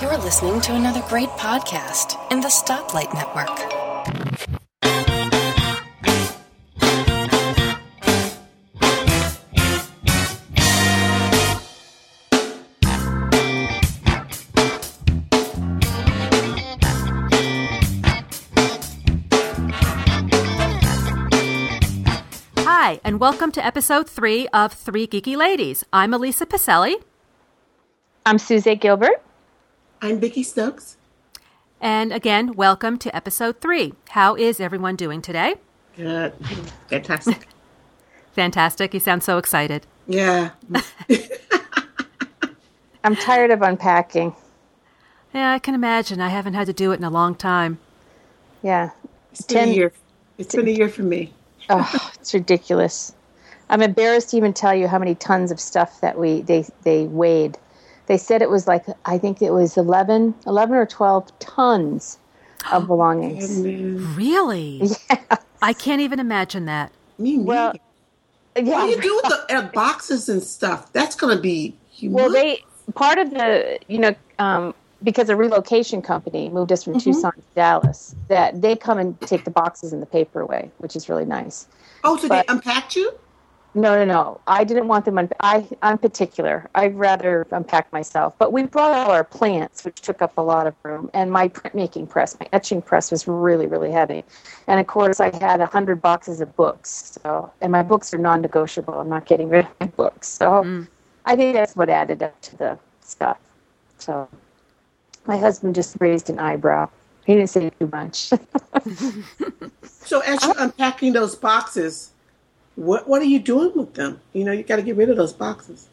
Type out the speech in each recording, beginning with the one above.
You're listening to another great podcast in the Stoplight Network. Hi, and welcome to episode three of Three Geeky Ladies. I'm Elisa Pacelli, I'm Suzette Gilbert. I'm Vicki Stokes. and again, welcome to episode three. How is everyone doing today? Good. Fantastic. Fantastic. You sound so excited. Yeah. I'm tired of unpacking. Yeah, I can imagine. I haven't had to do it in a long time. Yeah. It's been Ten- a year. It's been a year for me. Oh, it's ridiculous. I'm embarrassed to even tell you how many tons of stuff that we they they weighed. They said it was like I think it was 11, 11 or 12 tons of belongings. Man, Really? I can't even imagine that. me Well, neither. yeah. What do you do with the uh, boxes and stuff? That's going to be humongous. Well, they part of the you know um, because a relocation company moved us from Mm-hmm. Tucson to Dallas. That they come and take the boxes and the paper away, which is really nice. oh, so but- they unpacked you? No, no, no. I didn't want them. Un- I, I'm particular. I'd rather unpack myself. But we brought all our plants, which took up a lot of room, and my printmaking press, my etching press, was really, really heavy. And of course, I had a hundred boxes of books. So, and my books are non-negotiable. I'm not getting rid of my books. So, hmm. I think that's what added up to the stuff. So, my husband just raised an eyebrow. He didn't say too much. So as you're unpacking those boxes, what what are you doing with them? You know, you got to get rid of those boxes.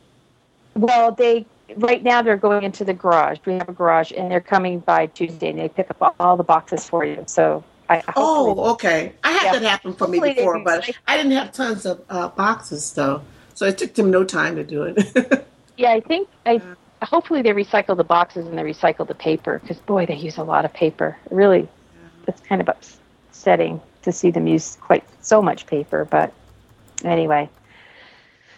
Well, they right now they're going into the garage. We have a garage, and they're coming by Tuesday, and they pick up all the boxes for you. So I hopefully- Oh, okay. I had Yeah. that happen for me Hopefully before, but. I didn't have tons of uh, boxes though, so it took them no time to do it. yeah, I think I hopefully they recycle the boxes and they recycle the paper because boy, they use a lot of paper. Really, it's kind of upsetting to see them use quite so much paper. But anyway,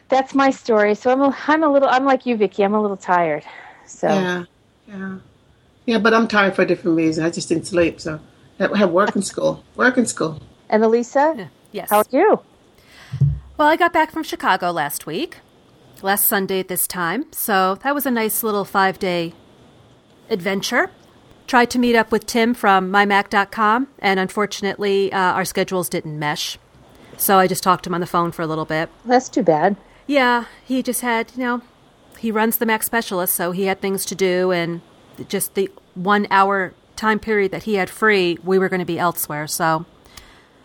that's my story. So I'm a, I'm a little I'm like you, Vicki. I'm a little tired. So Yeah, yeah, yeah. But I'm tired for a different reason. I just didn't sleep, so I had work in school. Work in school. and Elisa, Yes. how are you? Well, I got back from Chicago last week, last Sunday at this time. So that was a nice little five day adventure. Tried to meet up with Tim from mymac.com, and unfortunately, uh, our schedules didn't mesh. So I just talked to him on the phone for a little bit. That's too bad. Yeah, he just had, you know, he runs the Mac specialist, so he had things to do, and just the one hour time period that he had free, we were going to be elsewhere. So,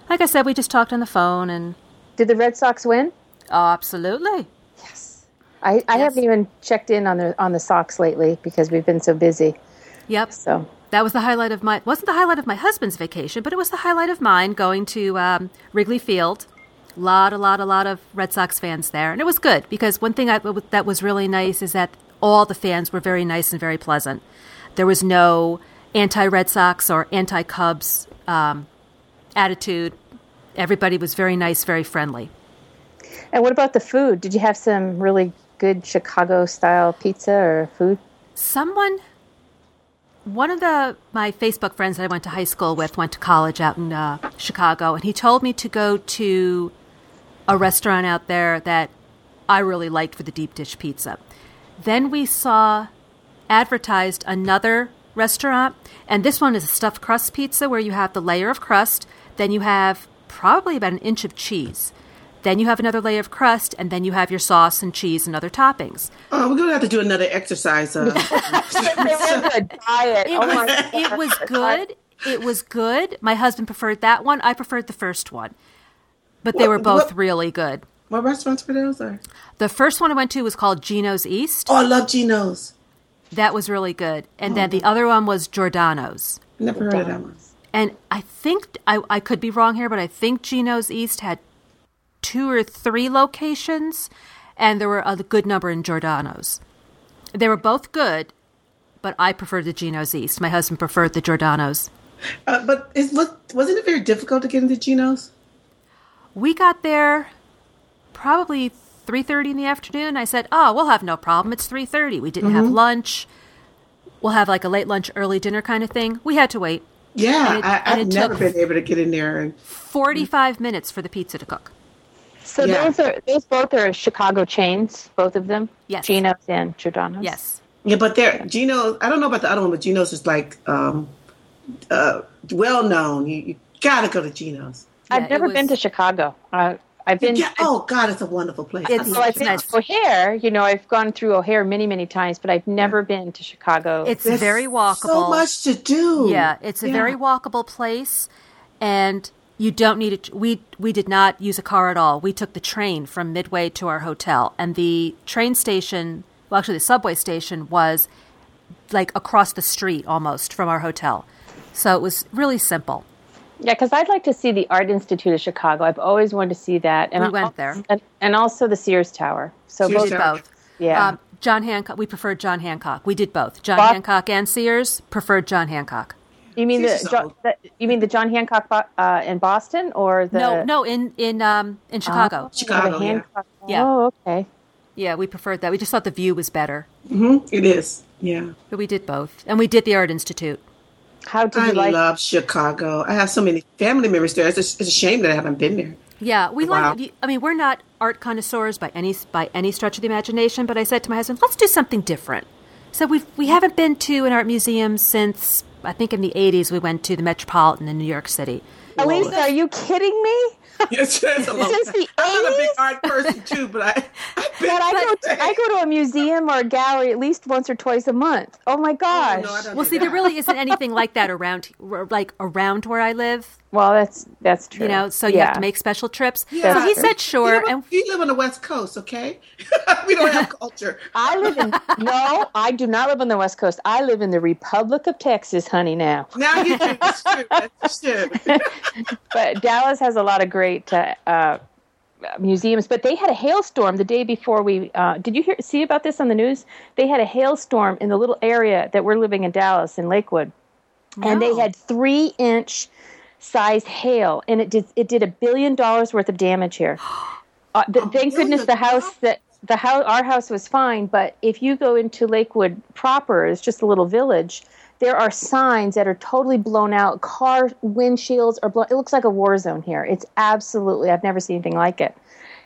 like I said, we just talked on the phone, and Did the Red Sox win? oh, absolutely. I, I Yes. haven't even checked in on the on the Sox lately because we've been so busy. Yep. So That was the highlight of my wasn't the highlight of my husband's vacation, but it was the highlight of mine going to um, Wrigley Field. A Lot, a lot, a lot of Red Sox fans there, and it was good because one thing I, that was really nice is that all the fans were very nice and very pleasant. There was no anti-Red Sox or anti-Cubs um, attitude. Everybody was very nice, very friendly. And what about the food? Did you have some really good Chicago style pizza or food? Someone, one of the my Facebook friends that I went to high school with went to college out in uh, Chicago, and he told me to go to a restaurant out there that I really liked for the deep dish pizza. Then we saw advertised another restaurant, and this one is a stuffed crust pizza where you have the layer of crust, then you have probably about an inch of cheese. Then you have another layer of crust, and then you have your sauce and cheese and other toppings. Oh, we're gonna have to do another exercise. Uh, diet. It was it was good. It was good. My husband preferred that one. I preferred the first one. But they What- were both what- really good. what restaurants were those? Or? The first one I went to was called Gino's East. Oh, I love Gino's. That was really good. And then the other one was Giordano's. Never heard of that one. And I think I, I could be wrong here, but I think Gino's East had two or three locations, and there were a good number in Giordano's. They were both good, but I preferred the Gino's East. My husband preferred the Giordano's. Uh, but it looked wasn't it very difficult to get into Gino's? We got there probably 3:30 in the afternoon. I said, "Oh, we'll have no problem. It's 3:30. We didn't have lunch. we'll have like a late lunch, early dinner kind of thing. We had to wait Yeah, it- I, I've never been able to get in there. And 45 minutes for the pizza to cook. So Yeah. those are those both are Chicago chains, both of them. Yes. Gino's and Giordano's. Yes. yeah, but there, Gino's. I don't know about the other one, but Gino's is like um, uh, well known. You, you gotta go to Gino's. Yeah, I've it never been to Chicago. Uh, I've been. Yeah, oh God, it's a wonderful place. It's- I So I've been nice. to O'Hare. You know, I've gone through O'Hare many, many times, but I've never been to Chicago. It's There's very walkable. So much to do. Yeah, it's a Yeah. very walkable place, and you don't need it. We we did not use a car at all. We took the train from Midway to our hotel, and the train station, well, actually, the subway station was like across the street almost from our hotel. So it was really simple. Yeah, because I'd like to see the Art Institute of Chicago. I've always wanted to see that, and We went there. and, and also the Sears Tower. So Sears both, Tower. both. yeah. Um, John Hancock. We preferred John Hancock. We did both. John Bob- Hancock and Sears preferred John Hancock. You mean the, Sears Jo- the you mean the John Hancock bo- uh, in Boston or the no, no, in in um in Chicago. Oh, Chicago, yeah. Hancock. Yeah. Oh, okay. yeah, we preferred that. We just thought the view was better, Mhm, It is. Yeah. but we did both, and we did the Art Institute. How did I you like? love Chicago. I have so many family members there. It's a, it's a shame that I haven't been there. Yeah, we Wow. like. I mean, we're not art connoisseurs by any by any stretch of the imagination. But I said to my husband, "Let's do something different." So we we haven't been to an art museum since I think in the '80s we went to the Metropolitan in New York City. Elise, are you kidding me? Yes, it's a long- Since the I'm not a big art person too, but I, I've But I go, to, I go to a museum or a gallery at least once or twice a month. Oh my oh, gosh! no, Well, do see, there really isn't anything like that around like around where I live. Well, that's that's true. You know, so you yeah. have to make special trips. Yeah. So he said sure, you live, and you live on the West Coast, okay? we don't have culture. I live in no, I do not live on the West Coast. I live in the Republic of Texas, honey. Now, Now you do. That's true. That's true. but Dallas has a lot of great uh, uh, museums. But they had a hailstorm the day before we. Uh, did you hear see about this on the news? They had a hailstorm in the little area that we're living in Dallas in Lakewood, and they had three inch size hail, and it did it did a billion dollars worth of damage here. Uh, th- thank goodness the house that the house our house was fine, but if you go into Lakewood proper, it's just a little village. There are signs that are totally blown out. Car windshields are blown. It looks like a war zone here. It's absolutely. I've never seen anything like it.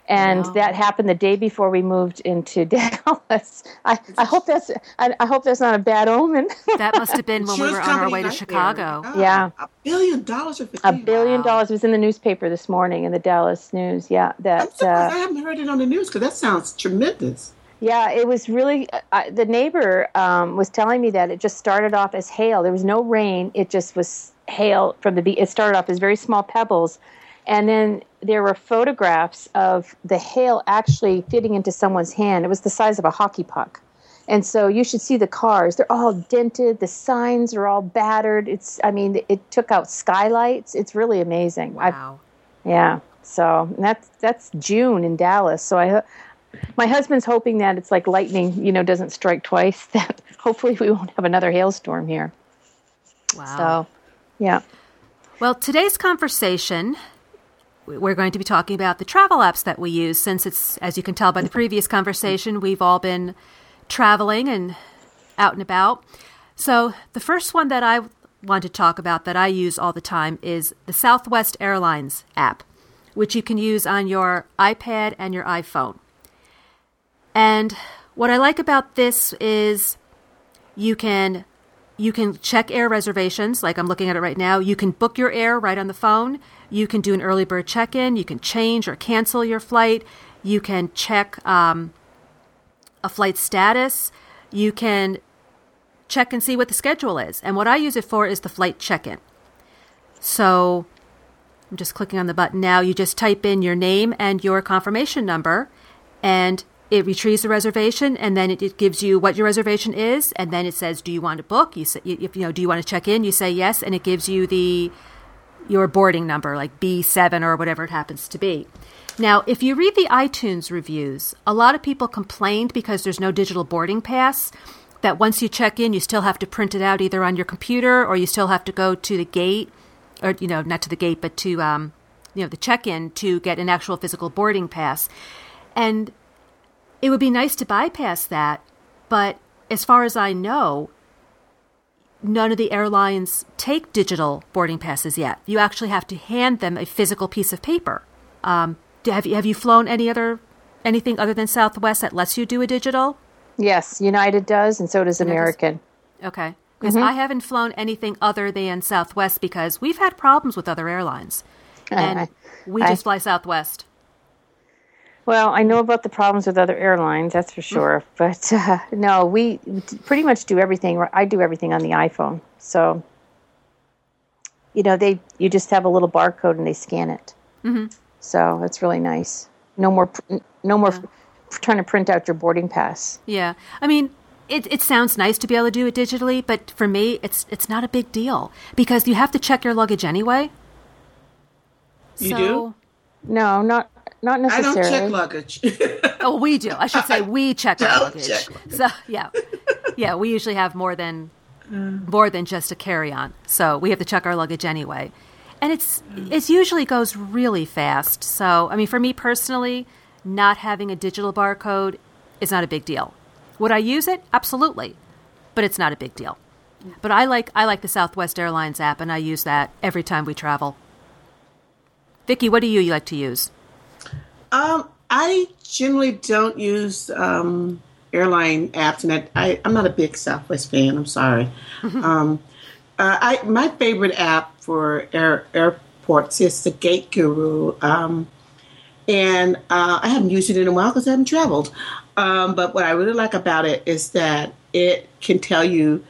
And Wow. that happened the day before we moved into Dallas. I, I hope that's I, I hope that's not a bad omen. that must have been when we Insurance were on our company way to. Chicago. God, Yeah. A billion dollars of a billion Wow. dollars was in the newspaper this morning in the Dallas News. Yeah, I'm that surprised I uh, haven't heard it on the news because that sounds tremendous. yeah, it was really. Uh, the neighbor um, was telling me that it just started off as hail. There was no rain. It just was hail from the. It started off as very small pebbles, and then there were photographs of the hail actually fitting into someone's hand. It was the size of a hockey puck. And so you should see the cars. They're all dented. The signs are all battered. It's, I mean, it took out skylights. It's really amazing. I've, Wow. yeah. So that's that's June in Dallas. So I, my husband's hoping that it's like lightning, you know, doesn't strike twice. That hopefully we won't have another hailstorm here. Wow. So, yeah. Well, today's conversation, we're going to be talking about the travel apps that we use since it's, as you can tell by the previous conversation, we've all been traveling and out and about. So, the first one that I want to talk about that I use all the time is the Southwest Airlines app, which you can use on your iPad and your iPhone. And what I like about this is you can you can check air reservations like i'm looking at it right now. You can book your air right on the phone. You can do an early bird check-in. You can change or cancel your flight. You can check um, a flight status. You can check and see what the schedule is. And what i use it for is the flight check-in. So i'm just clicking on the button now. You just type in your name and your confirmation number and it retrieves the reservation and then it, it gives you what your reservation is and then it says do you want to book? You say you know do you want to check in? You say yes and it gives you the your boarding number like b7 or whatever it happens to be. Now if you read the itunes reviews a lot of people complained because there's no digital boarding pass that once you check in you still have to print it out either on your computer or you still have to go to the gate or you know not to the gate but to um, you know the check-in to get an actual physical boarding pass. And it would be nice to bypass that, but as far as I know, none of the airlines take digital boarding passes yet. You actually have to hand them a physical piece of paper. Um, have you have you flown any other anything other than Southwest that lets you do a digital? Yes, United does, and so does American. Okay. Because I haven't flown anything other than Southwest because we've had problems with other airlines. And I- we I- just fly Southwest. Well, I know about the problems with other airlines, that's for sure. But uh, no, we pretty much do everything. I do everything on the iPhone. So, you know, they you just have a little barcode and they scan it. Mm-hmm. So it's really nice. No more, no more f- trying to print out your boarding pass. Yeah. I mean, it, it sounds nice to be able to do it digitally, but for me, it's it's not a big deal because you have to check your luggage anyway. You so, do? No, not not necessarily. I don't check luggage. Oh, we do. I should say we check our Don't luggage. check So yeah, yeah, we usually have more than uh. more than just a carry on. So we have to check our luggage anyway, and it's it usually goes really fast. So I mean, for me personally, not having a digital barcode is not a big deal. Would I use it? Absolutely, but it's not a big deal. But I like I like the Southwest Airlines app, and I use that every time we travel. Vicki, what do you like to use? Um, I generally don't use um, airline apps, and I, I, I'm not a big Southwest fan. I'm sorry. um, uh, I my favorite app for air, airports is the Gate Guru, um, and uh, I haven't used it in a while because I haven't traveled. Um, but what I really like about it is that it can tell you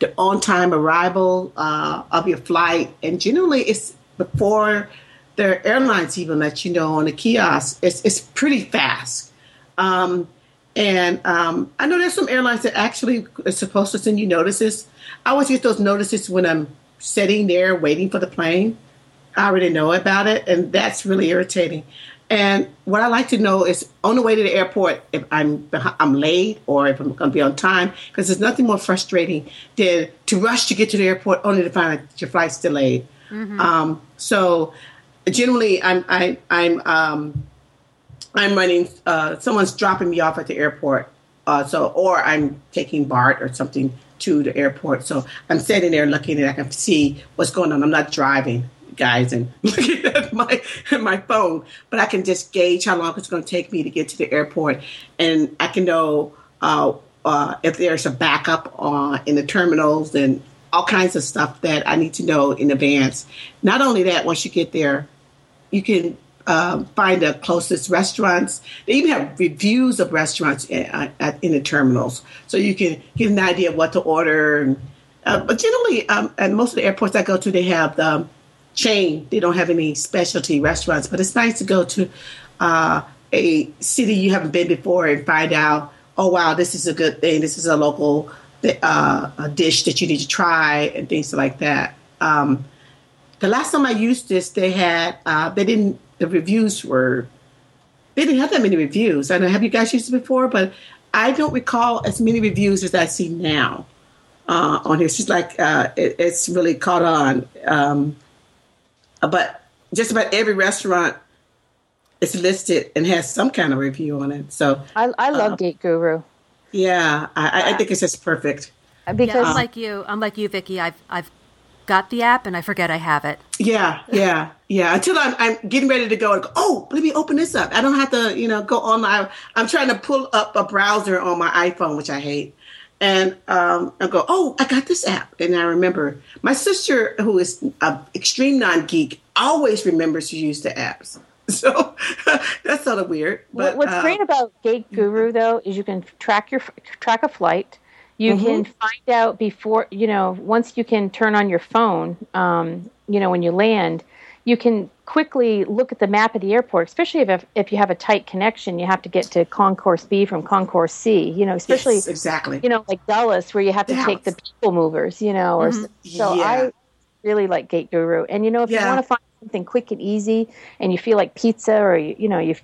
the on-time arrival uh, of your flight, and generally it's before the airlines even let you know on the kiosk. It's it's pretty fast. Um, and um, I know there's some airlines that actually are supposed to send you notices. I always get those notices when I'm sitting there waiting for the plane. I already know about it, and that's really irritating. And what I like to know is on the way to the airport if I'm I'm late or if I'm going to be on time, because there's nothing more frustrating than to rush to get to the airport only to find that your flight's delayed. Um, so generally, I'm I, I'm um, I'm running. Uh, someone's dropping me off at the airport. Uh, so, or I'm taking BART or something to the airport. So I'm sitting there looking and I can see what's going on. I'm not driving, guys, and looking at my my phone, but I can just gauge how long it's going to take me to get to the airport, and I can know uh, uh, if there's a backup uh, in the terminals and all kinds of stuff that I need to know in advance. Not only that, once you get there, you can uh, find the closest restaurants. They even have reviews of restaurants at, at, in the terminals, so you can get an idea of what to order. And, uh, but generally, um, at most of the airports I go to, they have the chain. They don't have any specialty restaurants, but it's nice to go to uh, a city you haven't been before and find out. Oh wow, this is a good thing. This is a local uh, a dish that you need to try and things like that. Um, the last time I used this, they had uh, they didn't the reviews were they didn't have that many reviews. I don't have you guys used it before, but I don't recall as many reviews as I see now uh, on here. It's just like uh, it, it's really caught on. Um, but just about every restaurant is listed and has some kind of review on it. So I, I love Gate Guru yeah, I, I think it's just perfect. because Yeah, I'm like you. I'm like you, Vicki. I've I've got the app and I forget I have it. Yeah, yeah, yeah. Until I'm, I'm getting ready to go and go, oh, let me open this up. I don't have to, you know, go online. I'm trying to pull up a browser on my iPhone, which I hate. And um, I go, oh, I got this app. And I remember my sister, who is an extreme non geek, always remembers to use the apps. So that's sort of weird. But What's uh, great about Gate Guru though is you can track your track a flight. You Mm-hmm. can find out before you know once you can turn on your phone. Um, you know when you land, you can quickly look at the map of the airport. Especially if if you have a tight connection, you have to get to Concourse B from Concourse C. You know, especially yes, exactly. you know like Dulles where you have to take the people movers. You know, or so Yeah. I really like Gate Guru. And you know if you want to find something quick and easy, and you feel like pizza or you, you know you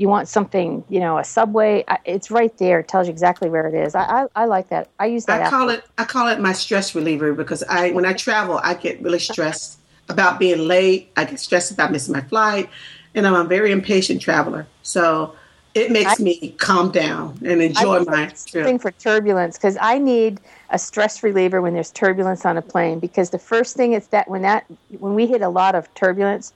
you want something, you know, a subway, I- it's right there. It tells you exactly where it is. I, I, I like that. I use that. I app. call it I call it my stress reliever because I when I travel I get really stressed about being late. I get stressed about missing my flight, and I'm a very impatient traveler. So it makes me calm down and enjoy my that thing for turbulence because I need a stress reliever when there's turbulence on a plane because the first thing is that when that when we hit a lot of turbulence,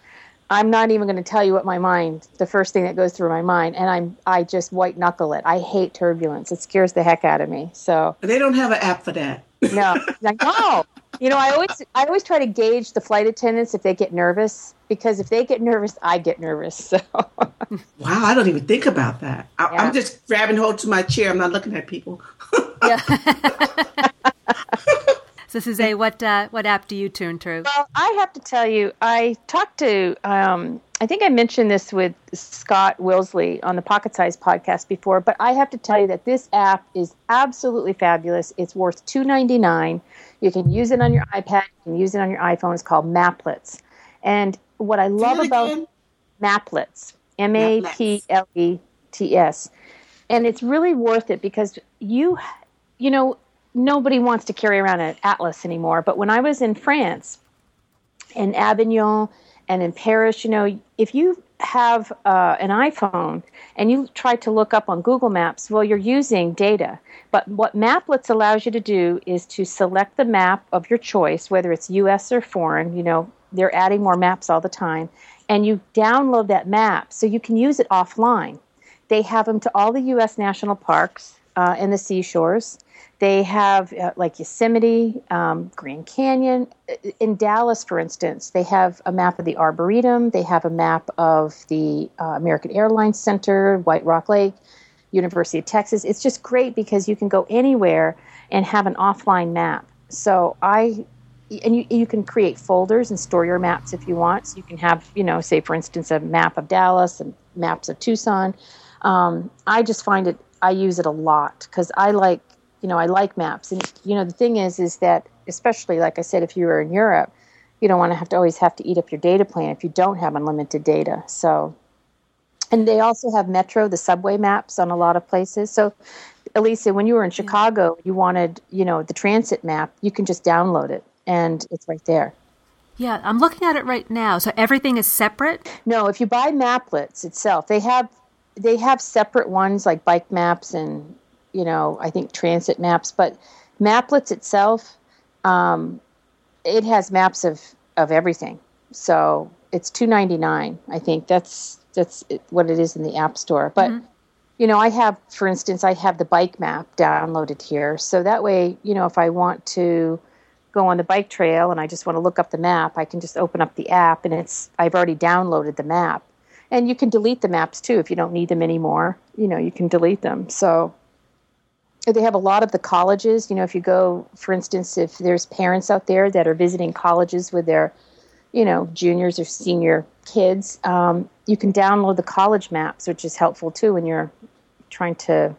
I'm not even going to tell you what my mind, the first thing that goes through my mind, and I'm I just white knuckle it. I hate turbulence. It scares the heck out of me. So They don't have an app for that. no, like no. You know, I always I always try to gauge the flight attendants if they get nervous because if they get nervous, I get nervous. So Wow, I don't even think about that. I, Yeah. I'm just grabbing hold to my chair. I'm not looking at people. Yeah. So, Suzanne, what uh, what app do you turn to? Well, I have to tell you, I talked to, um, I think I mentioned this with Scott Willsey on the Pocket Size podcast before, but I have to tell you that this app is absolutely fabulous. It's worth two ninety nine. You can use it on your iPad, you can use it on your iPhone. It's called Maplets. And what I love about again? Maplets, M A P L E T S. And it's really worth it because you, you know, nobody wants to carry around an atlas anymore. But when I was in France, in Avignon and in Paris, you know, if you have uh, an iPhone and you try to look up on Google Maps, well, you're using data. But what Maplets allows you to do is to select the map of your choice, whether it's US or foreign, you know, they're adding more maps all the time, and you download that map so you can use it offline. They have them to all the U.S. national parks uh, and the seashores. They have uh, like Yosemite, um, Grand Canyon. In Dallas, for instance, they have a map of the Arboretum. They have a map of the uh, American Airlines Center, White Rock Lake, University of Texas. It's just great because you can go anywhere and have an offline map. So I and you, you can create folders and store your maps if you want. So you can have, you know, say for instance, a map of Dallas and maps of Tucson. Um, I just find it, I use it a lot because I like, you know, I like maps. And you know, the thing is, is that especially like I said, if you were in Europe, you don't want to have to always have to eat up your data plan if you don't have unlimited data. So, and they also have Metro, the subway maps on a lot of places. So, Elisa, when you were in Chicago, you wanted, you know, the transit map, you can just download it and it's right there. Yeah, I'm looking at it right now. So everything is separate. No, if you buy Maplets itself, they have they have separate ones like bike maps and you know I think transit maps, but Maplets itself, um, it has maps of of everything. So it's two ninety nine. I think that's that's what it is in the App Store. But you know, I have, for instance, I have the bike map downloaded here, so that way, you know, if I want to go on the bike trail and I just want to look up the map, I can just open up the app and it's I've already downloaded the map. And you can delete the maps too if you don't need them anymore. You know, you can delete them. So they have a lot of the colleges. You know, if you go, for instance, if there's parents out there that are visiting colleges with their, you know, juniors or senior kids, um, you can download the college maps, which is helpful too when you're trying to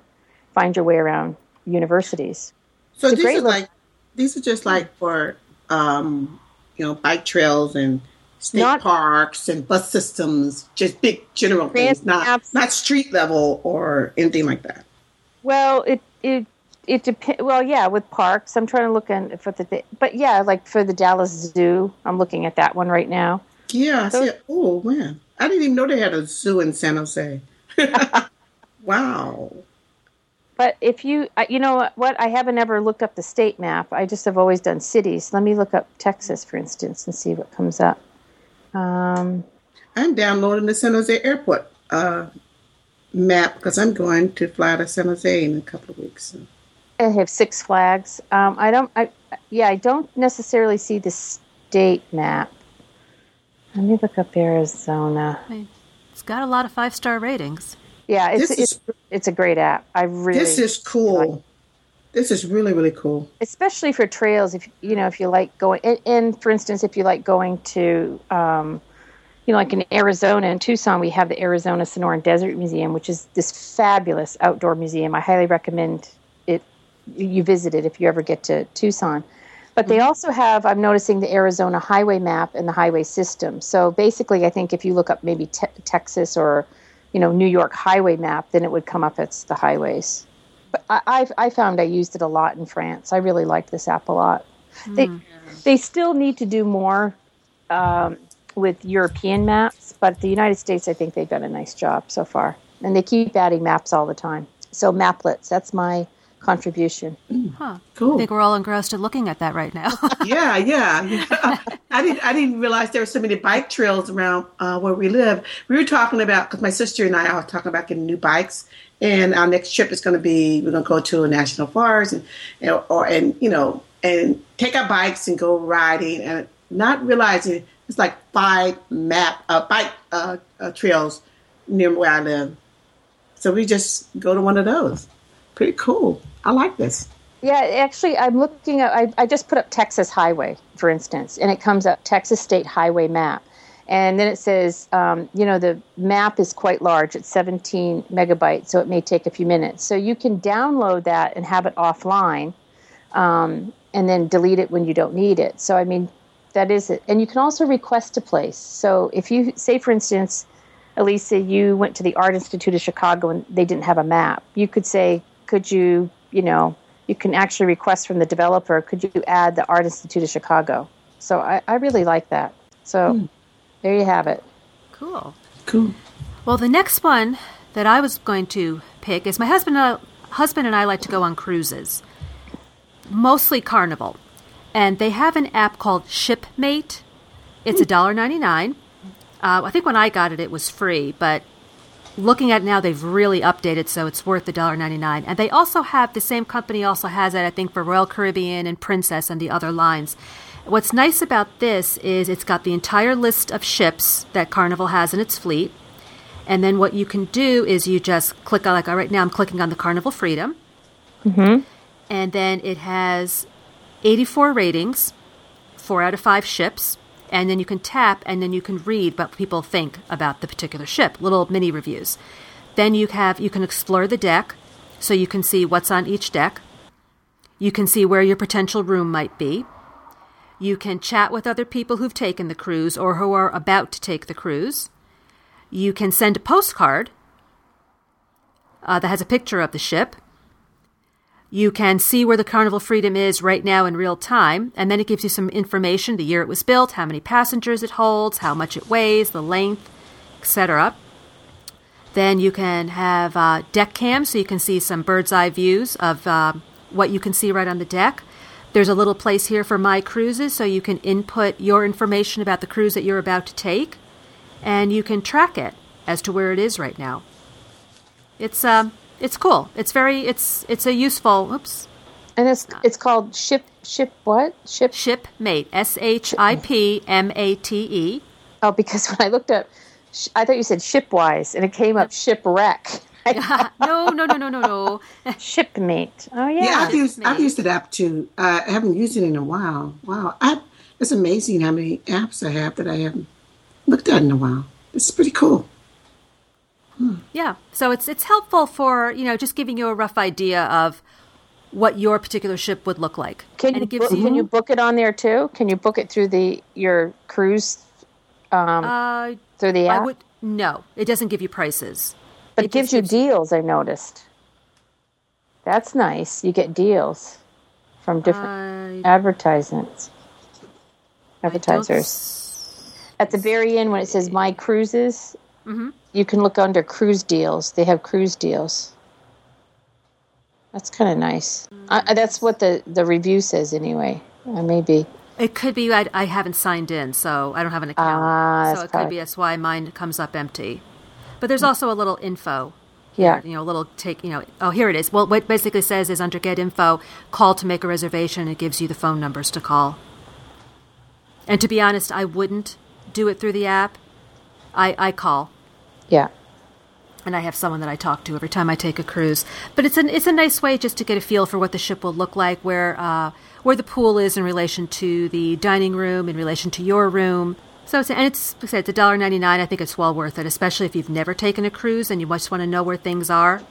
find your way around universities. So It's these are look- like these are just like for um, you know bike trails and state Not- parks and bus systems, just big general things, not apps. not street level or anything like that. Well, it it it depends. Well, yeah, with parks, I'm trying to look in for the, but yeah, like for the Dallas Zoo, I'm looking at that one right now. Yeah, I Those- see. Oh man, I didn't even know they had a zoo in San Jose. wow. But if you, you know what, I haven't ever looked up the state map. I just have always done cities. Let me look up Texas, for instance, and see what comes up. Um, I'm downloading the San Jose Airport uh, map because I'm going to fly to San Jose in a couple of weeks. So. I have Six Flags. Um, I don't. I yeah, I don't necessarily see the state map. Let me look up Arizona. It's got a lot of five star ratings. Yeah, it's This it's is- it's a great app. I really This is cool. This is really really cool. especially for trails if you know if you like going and, and for instance if you like going to um, you know like in arizona in tucson we have the arizona sonoran desert museum which is this fabulous outdoor museum. I highly recommend it you visit it if you ever get to tucson. But they also have i'm noticing the arizona highway map and the highway system. So basically i think if you look up maybe te- texas or you know new york highway map then it would come up as the highways. But I, I've I found I used it a lot in France. I really liked this app a lot. They they still need to do more um, with European maps, but the United States, I think they've done a nice job so far, and they keep adding maps all the time. So Maplets, that's my contribution. Huh. Cool. I think we're all engrossed in looking at that right now. yeah, yeah. yeah. I didn't. I didn't realize there were so many bike trails around uh, where we live. We were talking about because my sister and I are talking about getting new bikes, and our next trip is going to be we're going to go to a national forest and, and or and you know and take our bikes and go riding and not realizing it's like five map uh, bike uh, uh, trails near where I live. So we just go to one of those. Pretty cool. I like this. Yeah, actually, I'm looking at. I, I just put up Texas Highway, for instance, and it comes up Texas State Highway map, and then it says, um, you know, the map is quite large. It's 17 megabytes, so it may take a few minutes. So you can download that and have it offline, um, and then delete it when you don't need it. So I mean, that is it. And you can also request a place. So if you say, for instance, Elisa, you went to the Art Institute of Chicago and they didn't have a map, you could say, could you, you know, you can actually request from the developer, could you add the Art Institute of Chicago? So I, I really like that. So hmm. there you have it. cool. Cool. Well, the next one that I was going to pick is my husband. And I, husband and I like to go on cruises, mostly Carnival, and they have an app called Shipmate. It's a dollar ninety nine. Uh, I think when I got it, it was free, but looking at it now, they've really updated, so it's worth the dollar ninety nine. And they also have the same company also has it, I think, for Royal Caribbean and Princess and the other lines. What's nice about this is it's got the entire list of ships that Carnival has in its fleet. And then what you can do is you just click on, like right now, I'm clicking on the Carnival Freedom. Mm-hmm. And then it has 84 ratings, four out of five ships. And then you can tap and then you can read what people think about the particular ship, little mini reviews. Then you have you can explore the deck, so you can see what's on each deck. You can see where your potential room might be. You can chat with other people who've taken the cruise or who are about to take the cruise. You can send a postcard uh, that has a picture of the ship. You can see where the Carnival Freedom is right now in real time, and then it gives you some information the year it was built, how many passengers it holds, how much it weighs, the length, etc. Then you can have uh, deck cam, so you can see some bird's eye views of uh, what you can see right on the deck. There's a little place here for My Cruises, so you can input your information about the cruise that you're about to take, and you can track it as to where it is right now. It's um, it's cool. It's very, it's it's a useful. Oops, And it's it's called ship ship what ship Shipmate, S H I P M A T E. Oh, because when I looked up, I thought you said shipwise, and it came up shipwreck. No, no, no, no, no, no. Shipmate. Oh yeah. Yeah, I've used I've used that app too. Uh, I haven't used it in a while. Wow, I, it's amazing how many apps I have that I haven't looked at in a while. It's pretty cool. Yeah. So it's it's helpful for you know just giving you a rough idea of what your particular ship would look like. Can you, it book, you. can you book it on there too? Can you book it through the your cruise um, uh, through the I app? would no. It doesn't give you prices. but it, gives you gives deals. I noticed. That's nice. You get deals from different I- advertisements. Advertisers. At the very end, when it says "My Cruises," Mm-hmm. You can look under cruise deals. They have cruise deals. That's kind of nice. I, that's what the the review says anyway. Uh, maybe. It could be I, I haven't signed in, so I don't have an account. Ah, so it could be that's why mine comes up empty. But there's also a little info. Yeah. You know, a little take, you know, oh, here it is. Well, what it basically says is under get info, call to make a reservation. It gives you the phone numbers to call. And to be honest, I wouldn't do it through the app. I, I call Yeah. and I have someone that I talk to every time I take a cruise. But it's an it's a nice way just to get a feel for what the ship will look like, where uh, where the pool is in relation to the dining room, in relation to your room. So it's and it's like I said, it's a dollar ninety nine. I think it's well worth it, especially if you've never taken a cruise and you just want to know where things are.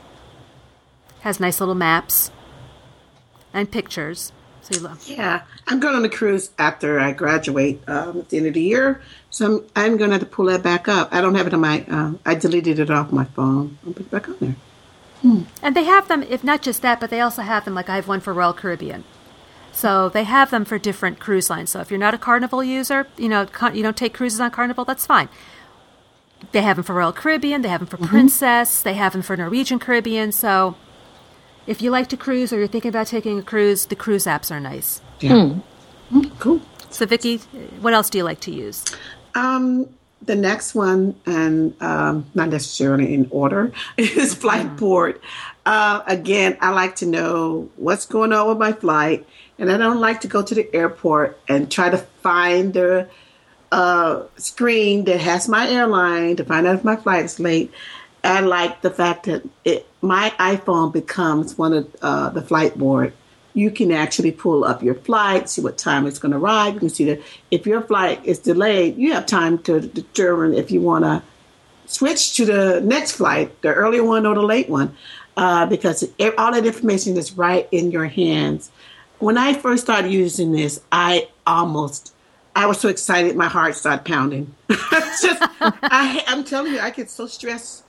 Has nice little maps and pictures. So you, lo- Yeah, I'm going on a cruise after I graduate um, at the end of the year, so I'm I'm going to have to pull that back up. I don't have it on my. Uh, I deleted it off my phone. I'll put it back on there. And they have them, if not just that, but they also have them, like I have one for Royal Caribbean. So they have them for different cruise lines. So if you're not a Carnival user, you know, you don't take cruises on Carnival, that's fine. They have them for Royal Caribbean, they have them for Princess, they have them for Norwegian Caribbean. So if you like to cruise or you're thinking about taking a cruise, the cruise apps are nice. Yeah. Mm, cool. So, Vicki, what else do you like to use? Um, the next one, and um, not necessarily in order, is Flightboard. Uh, again, I like to know what's going on with my flight, and I don't like to go to the airport and try to find the uh, screen that has my airline to find out if my flight is late. I like the fact that it, my iPhone becomes one of uh, the flight board. You can actually pull up your flight, see what time it's going to arrive. You can see that if your flight is delayed, you have time to determine if you want to switch to the next flight, the early one or the late one, uh, because it, all that information is right in your hands. When I first started using this, I almost I was so excited, my heart started pounding. Just, I, I'm telling you, I get so stressed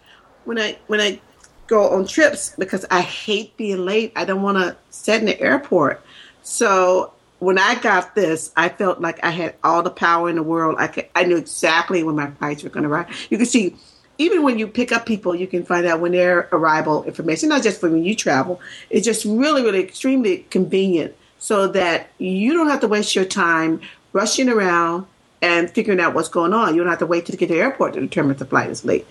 when I when I go on trips because I hate being late. I don't want to sit in the airport. So when I got this, I felt like I had all the power in the world. I could, I knew exactly when my flights were going to arrive. You can see, even when you pick up people, you can find out when their arrival information. Not just for when you travel. It's just really, really extremely convenient, so that you don't have to waste your time rushing around and figuring out what's going on. You don't have to wait to get to the airport to determine if the flight is late.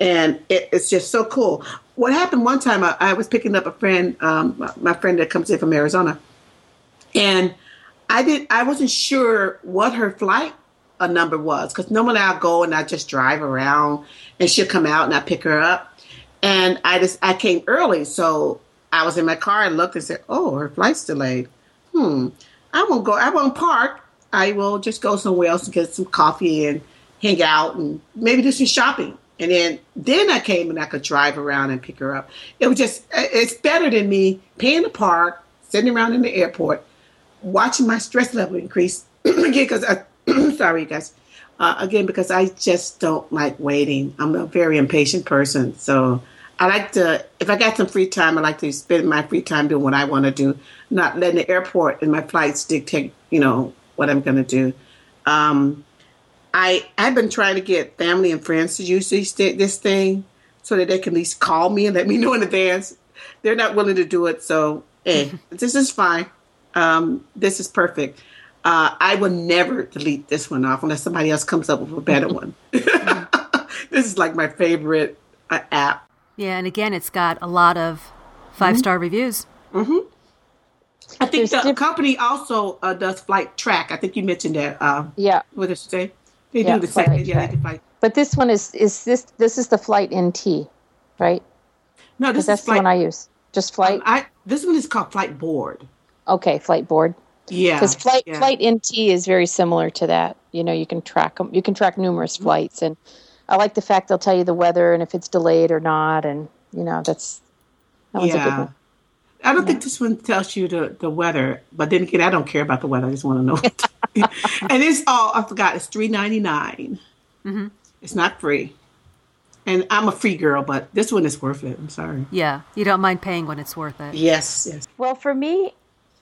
And it, it's just so cool. What happened one time, I, I was picking up a friend, um, my friend that comes in from Arizona, and I did. I wasn't sure what her flight a uh, number was because normally I'll go and I just drive around, and she'll come out and I pick her up. And I just I came early, so I was in my car and looked and said, "Oh, her flight's delayed. Hmm, I won't go. I won't park. I will just go somewhere else and get some coffee and hang out and maybe do some shopping. And then then I came and I could drive around and pick her up. It was just it's better than me paying the park, sitting around in the airport, watching my stress level increase again because I sorry guys uh, again because I just don't like waiting. I'm a very impatient person, so I like to if I got some free time, I like to spend my free time doing what I want to do, not letting the airport and my flights dictate you know what I'm going to do. Um, I I've been trying to get family and friends to use this, this thing so that they can at least call me and let me know in advance. They're not willing to do it, so hey, this is fine. Um, this is perfect. Uh, I will never delete this one off unless somebody else comes up with a better one. this is like my favorite uh, app. Yeah, and again, it's got a lot of five star mm-hmm. reviews. Mm-hmm. I think the diff- company also uh, does flight track. I think you mentioned that. Uh, yeah. What did you say? They yeah, do the same. Yeah, they flight. But this one is is this this is the flight NT, right? No, this that's flight, the one I use. Just flight. Um, I this one is called flight board. Okay, flight board. Yeah, because flight yeah. flight NT is very similar to that. You know, you can track them. You can track numerous mm-hmm. flights, and I like the fact they'll tell you the weather and if it's delayed or not, and you know that's that one's yeah. a good one. I don't think this one tells you the, the weather, but then again, I don't care about the weather. I just want to know. and it's all I forgot. It's three ninety nine. Mm-hmm. It's not free. And I'm a free girl, but this one is worth it. I'm sorry. Yeah, you don't mind paying when it's worth it. Yes, yes. Well, for me,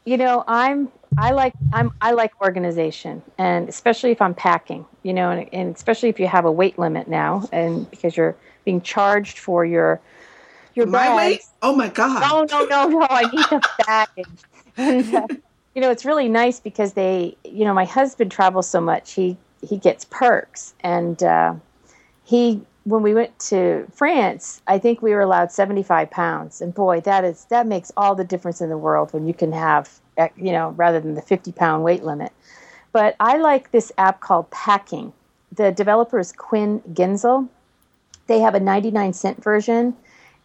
you know, I'm I like I'm I like organization, and especially if I'm packing, you know, and, and especially if you have a weight limit now, and because you're being charged for your your my bags. weight? Oh my god! No, no, no, no! I need the baggage. You know, it's really nice because they, you know, my husband travels so much. He he gets perks, and uh, he when we went to France, I think we were allowed seventy five pounds, and boy, that is that makes all the difference in the world when you can have, uh, you know, rather than the fifty pound weight limit. But I like this app called Packing. The developer is Quinn Ginzel. They have a 99 cent version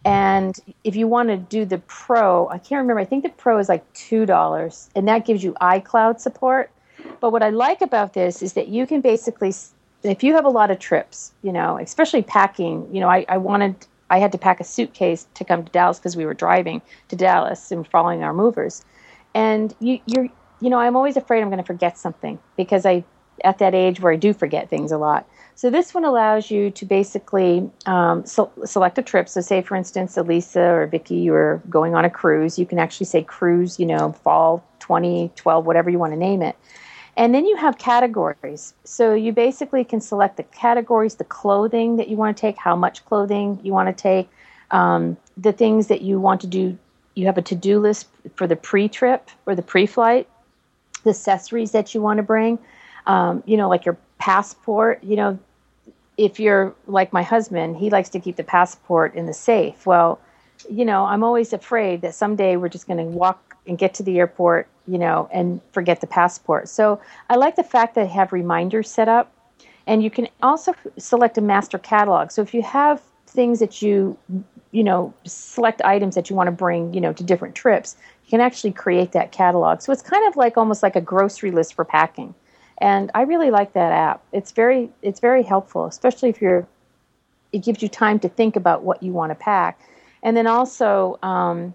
and if you want to do the Pro, I can't remember, I think the Pro is like $2, and that gives you iCloud support. But what I like about this is that you can basically, if you have a lot of trips, you know, especially packing, you know, I, I wanted, I had to pack a suitcase to come to Dallas because we were driving to Dallas and following our movers. And you, you're, you know, I'm always afraid I'm going to forget something because I, at that age where I do forget things a lot. So this one allows you to basically um, so select a trip. So say, for instance, Elisa or Vicki, you're going on a cruise. You can actually say cruise, you know, fall 2012, whatever you want to name it. And then you have categories. So you basically can select the categories, the clothing that you want to take, how much clothing you want to take, um, the things that you want to do you have a to-do list for the pre-trip or the pre-flight, the accessories that you want to bring, um, you know, like your passport. You know, if you're like my husband, he likes to keep the passport in the safe. Well, you know, I'm always afraid that someday we're just going to walk and get to the airport, you know, and forget the passport. So I like the fact that I have reminders set up. And you can also select a master catalog. So if you have things that you, you know, select items that you want to bring, you know, to different trips, you can actually create that catalog. So it's kind of like almost like a grocery list for packing. And I really like that app. It's very it's very helpful, especially if you're it gives you time to think about what you want to pack. And then also um,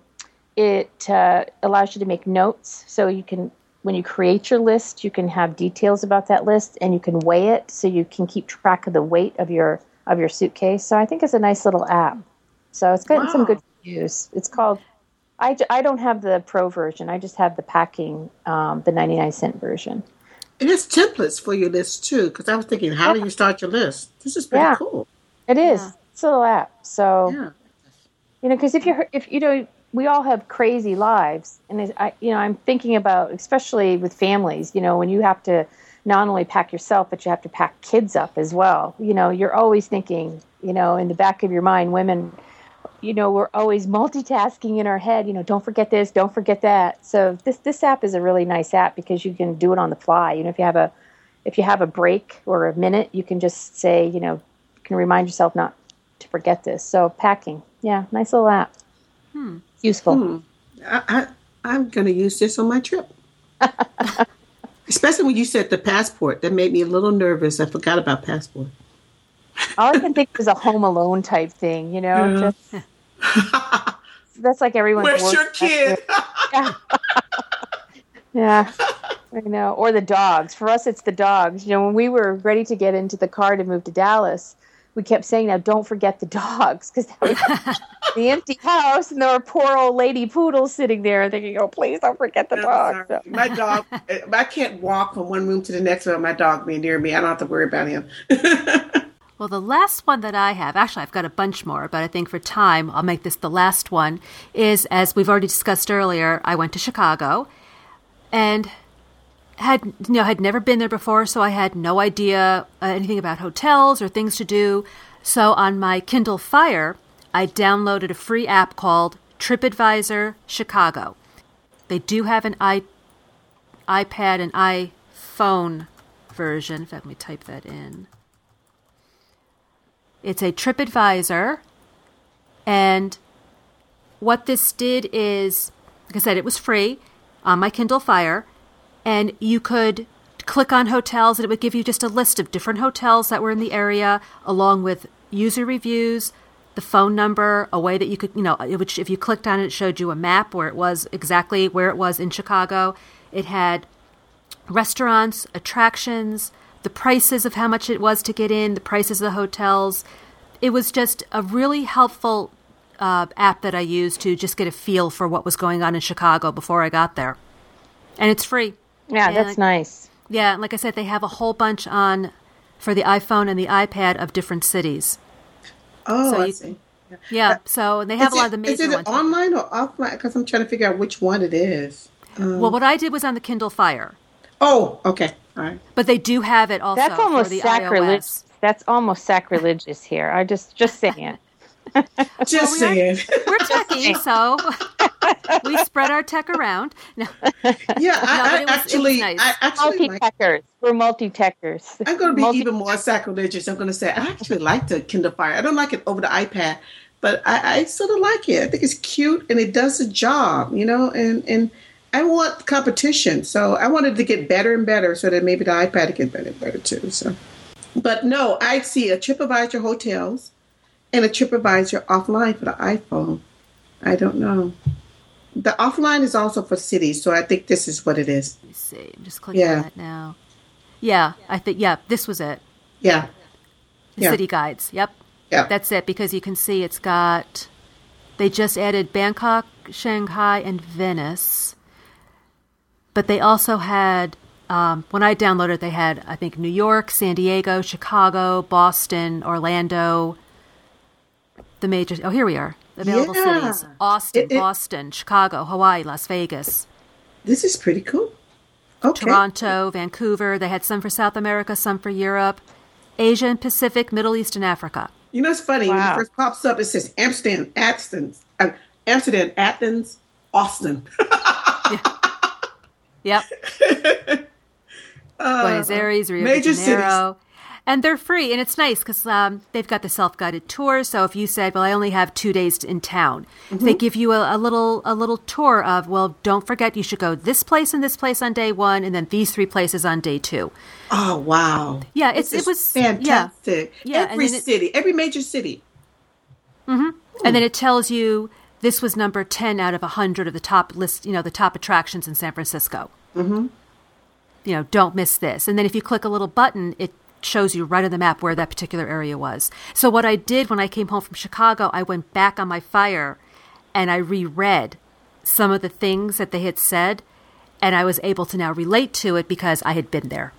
it uh, allows you to make notes so you can when you create your list you can have details about that list and you can weigh it so you can keep track of the weight of your of your suitcase so i think it's a nice little app so it's gotten wow. some good use it's called I, I don't have the pro version i just have the packing um, the 99 cent version and it's templates for your list too because i was thinking how yeah. do you start your list this is pretty yeah. cool it is yeah. it's a little app so yeah. you know because if you're if you know we all have crazy lives, and I, you know, I'm thinking about, especially with families, you know, when you have to not only pack yourself, but you have to pack kids up as well. You know, you're always thinking, you know, in the back of your mind, women, you know, we're always multitasking in our head. You know, don't forget this, don't forget that. So this this app is a really nice app because you can do it on the fly. You know, if you have a if you have a break or a minute, you can just say, you know, you can remind yourself not to forget this. So packing, yeah, nice little app. Hmm useful. Hmm. I, I, am going to use this on my trip. Especially when you said the passport. That made me a little nervous. I forgot about passport. All I can think is a Home Alone type thing, you know? Yeah. Just, that's like everyone's Where's your kid? yeah. I know. Or the dogs. For us, it's the dogs. You know, when we were ready to get into the car to move to Dallas, we kept saying, "Now don't forget the dogs," because the empty house, and there were poor old lady poodles sitting there, thinking, "Oh, please don't forget the dogs." So. My dog, I can't walk from one room to the next without my dog being near me. I don't have to worry about him. well, the last one that I have, actually, I've got a bunch more, but I think for time, I'll make this the last one. Is as we've already discussed earlier, I went to Chicago, and had you know had never been there before, so I had no idea uh, anything about hotels or things to do. So on my Kindle Fire, I downloaded a free app called TripAdvisor Chicago. They do have an i iPad and iPhone version. In fact, let me type that in. It's a TripAdvisor, and what this did is, like I said, it was free on my Kindle Fire. And you could click on hotels and it would give you just a list of different hotels that were in the area along with user reviews the phone number a way that you could you know which if you clicked on it it showed you a map where it was exactly where it was in chicago. It had restaurants attractions the prices of how much it was to get in the prices of the hotels it was just a really helpful uh, app that i used to just get a feel for what was going on in chicago before i got there and it's free yeah, and that's nice. Yeah, like I said, they have a whole bunch on for the iPhone and the iPad of different cities. Oh, so I you, see. Yeah, yeah so they have a lot of the major Is it ones. online or offline? Because I'm trying to figure out which one it is. Um, well, what I did was on the Kindle Fire. Oh, okay, all right. But they do have it also. That's almost sacrilegious. That's almost sacrilegious here. I just just saying. It. Just well, saying. We're techie, so we spread our tech around. No. Yeah, I, no, I actually, nice. I actually multi-techers. Like, We're multi-techers. I'm going to be multi- even more sacrilegious. I'm going to say I actually like the Kindle Fire. I don't like it over the iPad, but I, I sort of like it. I think it's cute and it does the job, you know. And and I want competition, so I wanted to get better and better, so that maybe the iPad get better and better too. So, but no, I see a TripAdvisor hotels and a TripAdvisor offline for the iPhone. I don't know. The offline is also for cities, so I think this is what it is. Let me see. I'm just clicking yeah. on that now. Yeah, I think yeah, this was it. Yeah. The yeah. city guides. Yep. Yeah. That's it because you can see it's got they just added Bangkok, Shanghai, and Venice. But they also had um, when I downloaded, they had I think New York, San Diego, Chicago, Boston, Orlando, the major. Oh, here we are. available Yeah. cities: Austin, It- it- Boston, Chicago, Hawaii, Las Vegas, This is pretty cool. Okay. Toronto, Vancouver. They had some for South America, some for Europe, Asia and Pacific, Middle East, and Africa. You know, it's funny. When it first pops up, it says Amsterdam, Athens, uh, Amsterdam, Athens, Austin. Yep. Buenos Aires, Rio Uh, major de Janeiro. And they're free, and it's nice because um, they've got the self-guided tours. So if you said, "Well, I only have two days in town," Mm-hmm. they give you a, a little a little tour of, "Well, don't forget you should go this place and this place on day one, and then these three places on day two. Oh wow! Yeah, it's- it was- fantastic. Yeah, and every it- city, every major city. And then it tells you this was number ten out of hundred of the top list, you know, the top attractions in San Francisco. Mm-hmm. You know, don't miss this. And then if you click a little button, it shows you right on the map where that particular area was. So what I did when I came home from Chicago, I went back on my fire and I reread some of the things that they had said, and I was able to now relate to it because I had been there.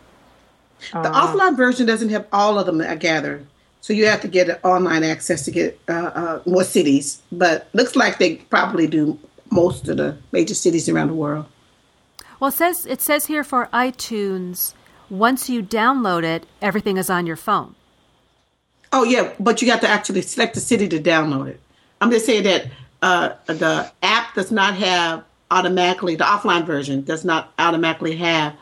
The offline version doesn't have all of them, I gather. So you have to get online access to get uh, uh, more cities. But looks like they probably do most of the major cities around the world. Well, it says it says here for iTunes, once you download it, everything is on your phone. Oh yeah, but you got to actually select the city to download it. I'm just saying that uh, the app does not have automatically the offline version does not automatically have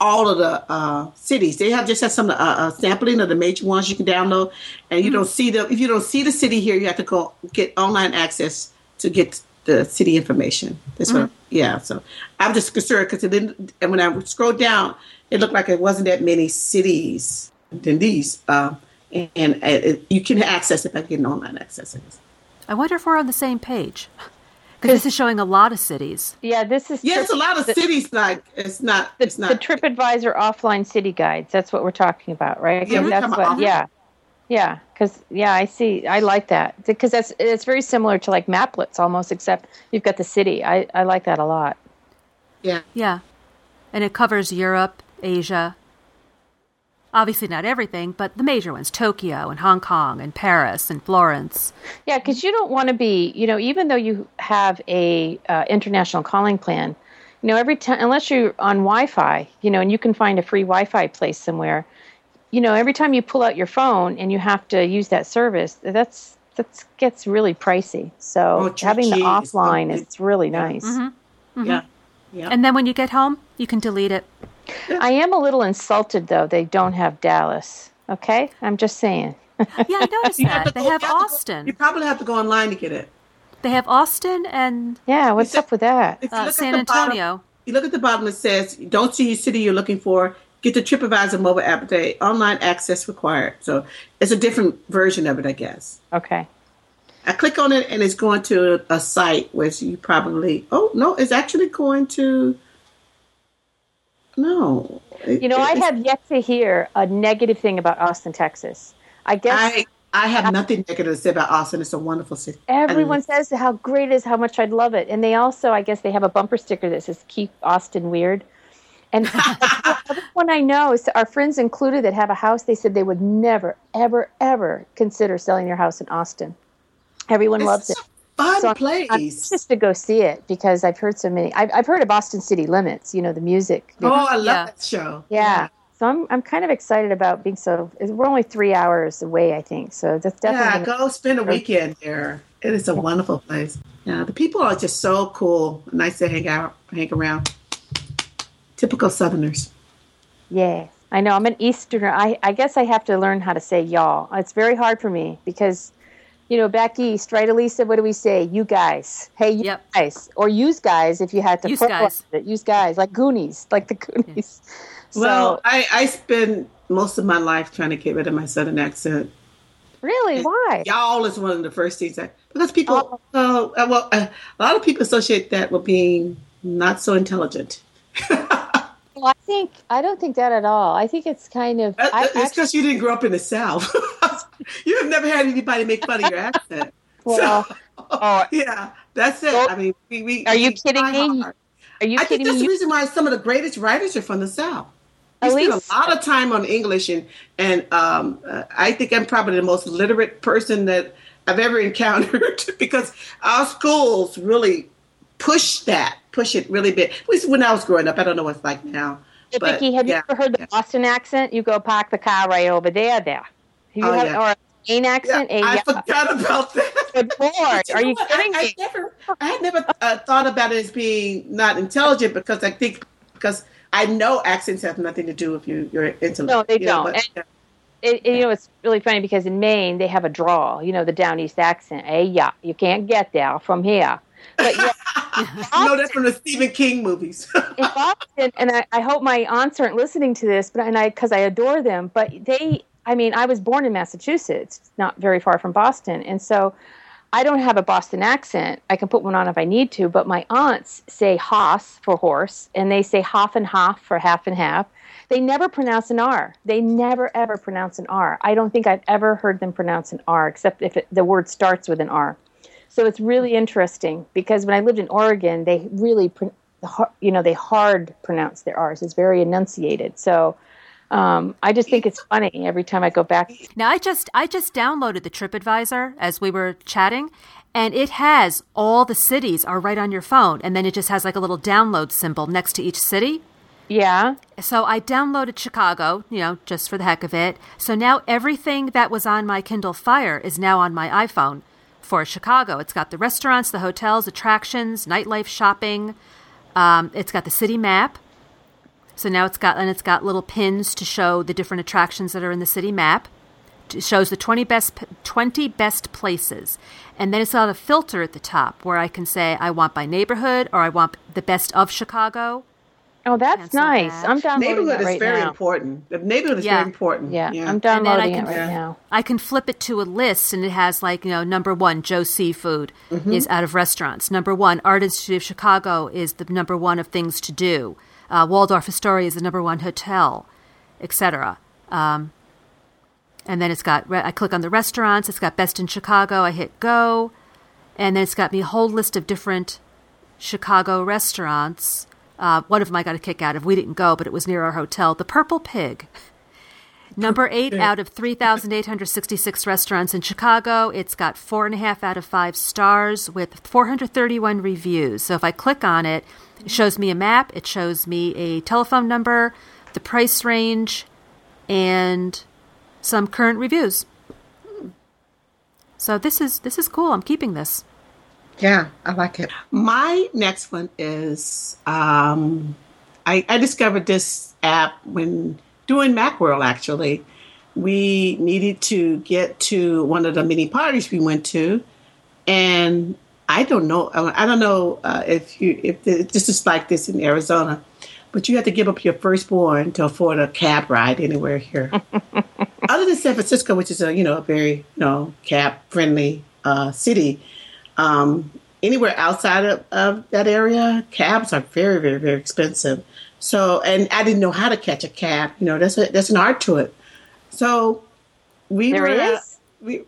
all of the uh, cities. They have just have some uh, uh, sampling of the major ones you can download, and you don't see the if you don't see the city here, you have to go get online access to get the city information. That's what, yeah. So I'm just concerned because it didn't. And when I scrolled down, it looked like it wasn't that many cities than these. Uh, and it, you can access it by getting online access. I wonder if we're on the same page. Because this is showing a lot of cities. Yeah, this is Yeah, it's a lot of the, cities. Like it's not. the, it's not. the. TripAdvisor offline city guides. That's what we're talking about, right? Yeah, we're that's talking about. Yeah, yeah. Because yeah, I see. I like that because that's it's very similar to like Maplets almost, except you've got the city. I I like that a lot. yeah. Yeah. And it covers Europe, Asia. Obviously, not everything, but the major ones Tokyo and Hong Kong and Paris and Florence. Yeah, because you don't want to be, you know, even though you have a uh, international calling plan, you know, every time unless you're on Wi-Fi, you know, and you can find a free Wi-Fi place somewhere, you know, every time you pull out your phone and you have to use that service, that's that gets really pricey. So Oh, having the gee, offline it's- is really nice. Yeah. Yeah. And then when you get home, you can delete it. I am a little insulted though they don't have Dallas. Okay, I'm just saying. Yeah, I noticed You have that. to They go- have you to go- Austin. you probably have to go online to get it. They have Austin and Yeah, what's said- up with that? You uh, look at San the bottom- Antonio. you look at the bottom. It says, "Don't see your city you're looking for. Get the TripAdvisor mobile app today. Online access required." So it's a different version of it, I guess. Okay. I click on it and it's going to a site where you probably. Oh no, it's actually going to. No. You know, I have yet to hear a negative thing about Austin, Texas. I guess I I have nothing negative to say about Austin. It's a wonderful city. everyone says how great it is, how much I'd love it. And they also, I guess, they have a bumper sticker that says "Keep Austin Weird." And the one I know, is our friends included, that have a house, they said they would never, ever, ever consider selling their house in Austin. Everyone loves it. It's a fun So I'm- place. I'm anxious to go see it because I've heard so many. I've, I've heard of Austin City Limits, you know, the music. oh, I love Yeah. that show. Yeah. So I'm I'm kind of excited about being so. We're only three hours away, I think. So that's Yeah, definitely. gonna- go spend a weekend there. It is a wonderful place. Yeah, the people are just so cool. Nice to hang out, hang around. Typical Southerners. yeah, I know. I'm an Easterner. I I guess I have to learn how to say y'all. It's very hard for me because, you know, back east, right, Elisa? What do we say? You guys. Hey, you Yep. guys, or use guys if you had to. Use guys. it. Use guys like Goonies, like the Goonies. So well, I, I spend most of my life trying to get rid of my Southern accent. really, why? Y'all is one of the first things that, because people. Uh, uh, well, uh, a lot of people associate that with being not so intelligent. Well, I think I don't think that at all. I think it's kind of. Uh, I, it's because you didn't grow up in the South. you have never had anybody make fun of your accent. Well, So, oh. yeah, that's it. Well, I mean, we, we Are you we kidding me? hard. are you I think kidding that's me? the reason why some of the greatest writers are from the South. We At spend a lot of time on English, and and um, uh, I think I'm probably the most literate person that I've ever encountered because our schools really push that, push it really big. At least when I was growing up, I don't know what it's like now. But, Vicki, have yeah, you ever heard the yeah. Boston accent? You go park the car right over there. There. Have you Oh, had, yeah. or a Maine Yeah, accent? A, I yeah. forgot about that. Good lord, But are you kidding I, me? I never, I had never uh, thought about it as being not intelligent because I think because I know accents have nothing to do with you, your intellect. No, they you know, don't. but- And- it, it- you know, it's really funny because in Maine they have a drawl. You know, the down east accent. Hey, yeah, you can't get there from here. But yeah, I know that from the Stephen King movies. in Boston, and I, I hope my aunts aren't listening to this, but and I because I adore them. But they, I mean, I was born in Massachusetts, not very far from Boston, and so I don't have a Boston accent. I can put one on if I need to, but my aunts say "hoss" for horse, and they say "half and half" for half and half. They never pronounce an R. They never ever pronounce an R. I don't think I've ever heard them pronounce an R, except if it, the word starts with an R. So it's really interesting because when I lived in Oregon, they really, you know, they hard pronounce their R's. It's very enunciated. So um, I just think it's funny every time I go back. Now I just I just downloaded the TripAdvisor as we were chatting, and it has all the cities are right on your phone, and then it just has like a little download symbol next to each city. Yeah, So I downloaded Chicago, you know, just for the heck of it. So now everything that was on my Kindle Fire is now on my iPhone for Chicago. It's got the restaurants, the hotels, attractions, nightlife, shopping. Um, it's got the city map. So now it's got and it's got little pins to show the different attractions that are in the city map. It shows the 20 best 20 best places. And then it's got a filter at the top where I can say I want by neighborhood or I want the best of Chicago. Oh, that's Cancel nice. that. I'm downloading neighborhood that is right very now. important. The neighborhood is Yeah. very important. Yeah, I'm And then I downloading it right Yeah. now. I can flip it to a list, and it has like you know number one, Joe Seafood mm-hmm. is out of restaurants. Number one, Art Institute of Chicago is the number one of things to do. Uh, Waldorf Astoria is the number one hotel, etc. Um, and then it's got re- I click on the restaurants. It's got best in Chicago. I hit go, and then it's got me a whole list of different Chicago restaurants. Uh, one of them I got a kick out of. We didn't go, but it was near our hotel. The Purple Pig. Number eight out of 3,866 restaurants in Chicago. It's got four and a half out of five stars with 431 reviews. So if I click on it, it shows me a map, it shows me a telephone number, the price range, and some current reviews. So this is this is cool. I'm keeping this. Yeah, I like it. My next one is um, I, I discovered this app when doing Macworld. Actually, we needed to get to one of the many parties we went to, and I don't know. I don't know uh, if you if this is like this in Arizona, but you have to give up your firstborn to afford a cab ride anywhere here. Other than San Francisco, which is a you know a very you know cab friendly uh, city, um, anywhere outside of, of that area, cabs are very, very, very expensive. So, and I didn't know how to catch a cab. You know, that's a, that's an art to it. So, we There were. is? at- we,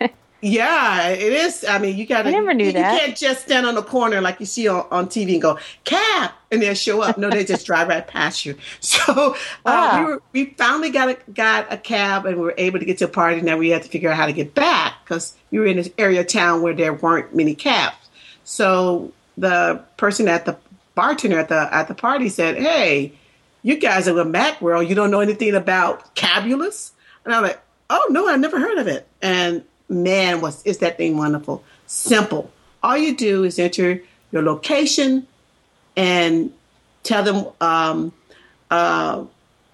yeah, it is. I mean, you got to. I never knew you, that. You can't just stand on the corner like you see on, on TV and go cab, and they'll show up. No, they just drive right past you. So uh, we were we finally got a got a cab, and we were able to get to a party. Now we had to figure out how to get back because we were in this area of town where there weren't many cabs. So the person at the bartender at the at the party said, "Hey, you guys are with Macworld. You don't know anything about Cabulous?" And I'm like, "Oh no, I never heard of it." And man, was is that thing wonderful? Simple. All you do is enter your location and tell them um, uh,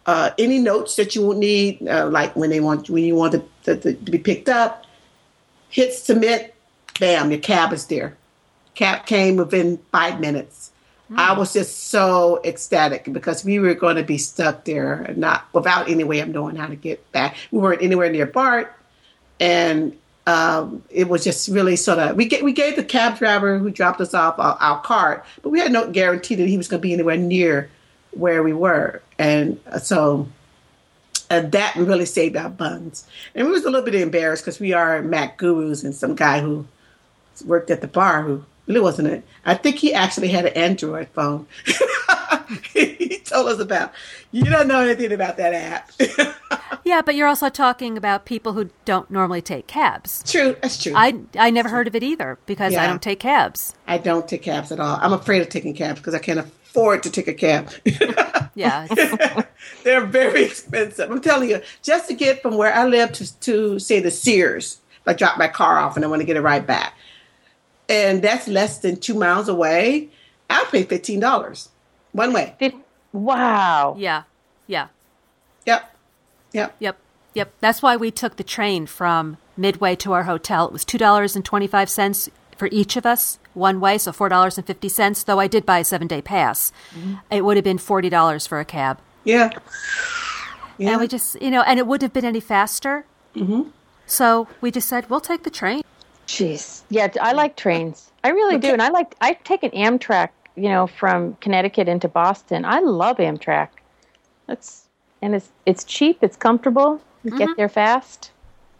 uh, any notes that you will need, uh, like when they want when you want to, to, to be picked up. Hit submit, bam, your cab is there. Cab came within five minutes. I was just so ecstatic because we were going to be stuck there and not without any way of knowing how to get back. We weren't anywhere near Bart, and um, it was just really sort of we get we gave the cab driver who dropped us off our, our card, but we had no guarantee that he was going to be anywhere near where we were, and so uh, that really saved our buns. And we was a little bit embarrassed because we are Mac gurus, and some guy who worked at the bar who really wasn't it. I think he actually had an Android phone. he told us about. You don't know anything about that app. Yeah, but you're also talking about people who don't normally take cabs. True, that's true. I I never heard of it either because I don't take cabs. I don't take cabs at all. I'm afraid of taking cabs because I can't afford to take a cab. Yeah, They're very expensive. I'm telling you, just to get from where I live to, to say the Sears, if I drop my car off and I want to get it right back, and that's less than two miles away, I'll pay fifteen dollars one way. Wow. yeah, yeah. Yep, yep. Yep. Yep. That's why we took the train from Midway to our hotel. It was $2.25 for each of us one way, so $4.50, though I did buy a seven day pass. It would have been $40 for a cab. Yeah. Yeah. And we just, you know, and it wouldn't have been any faster. Mm-hmm. So we just said, we'll take the train. Jeez. Yeah, I like trains. I really do. And I like, I've taken Amtrak, you know, from Connecticut into Boston. I love Amtrak. That's, and it's, it's cheap, it's comfortable, you get there fast.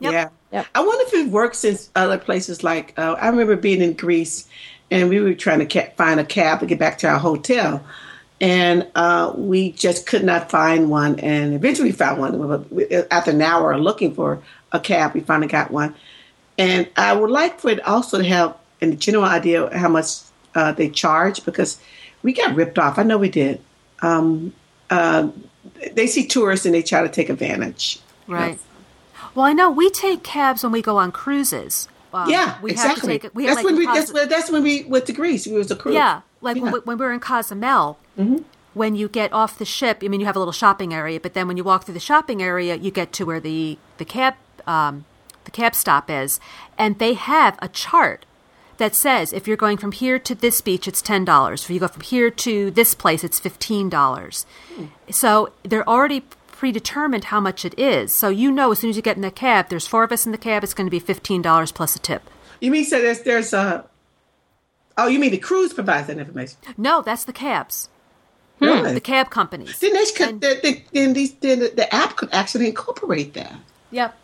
Yep. Yeah. Yep. I wonder if it works in other places. Like uh, I remember being in Greece, and we were trying to ca- find a cab to get back to our hotel, and uh, we just could not find one. And eventually, we found one. After an hour of looking for a cab, we finally got one. And I would like for it also to have a general idea of how much uh, they charge because we got ripped off. I know we did. Um, uh, they see tourists and they try to take advantage. Right. Well, I know we take cabs when we go on cruises. Um, Yeah, we exactly. have to take it. We that's like, when we. Cos- That's, when- that's when we went to Greece. We was a cruise. Yeah, like Yeah. When, we, when we were in Cozumel, when you get off the ship, I mean, you have a little shopping area, but then when you walk through the shopping area, you get to where the the cab um, the cab stop is, and they have a chart that says if you're going from here to this beach, it's ten dollars. If you go from here to this place, it's fifteen dollars. So they're already predetermined how much it is. So you know as soon as you get in the cab, there's four of us in the cab, it's going to be fifteen dollars plus a tip. You mean so there's there's a. Oh, you mean the cruise provides that information? No, that's the cabs, hmm. Really? the cab companies. Then they could. And- Then, then, then these then the, the app could actually incorporate that. Yep.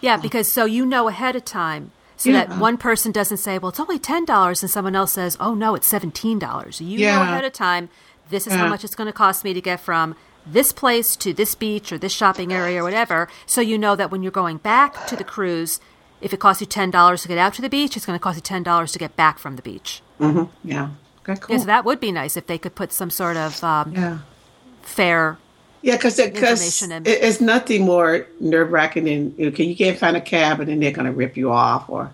Yeah, because so you know ahead of time so Yeah. that one person doesn't say, well, it's only $10, and someone else says, oh, no, it's $17. You know Yeah. ahead of time, this is how much it's going to cost me to get from this place to this beach or this shopping area or whatever. So you know that when you're going back to the cruise, if it costs you $10 to get out to the beach, it's going to cost you $10 to get back from the beach. Yeah. Okay. Cool. Yeah, so that would be nice if they could put some sort of um, yeah. fair. Yeah, because Information and- it's nothing more nerve wracking than okay, you can't find a cab and then they're going to rip you off, or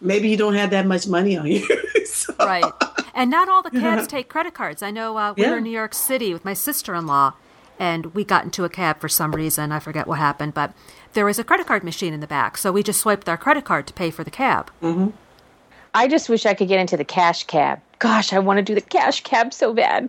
maybe you don't have that much money on you. So- Right. And not all the cabs take credit cards. I know uh, we Yeah. were in New York City with my sister in law, and we got into a cab for some reason. I forget what happened, but there was a credit card machine in the back. So we just swiped our credit card to pay for the cab. I just wish I could get into the cash cab. Gosh, I want to do the cash cab so bad.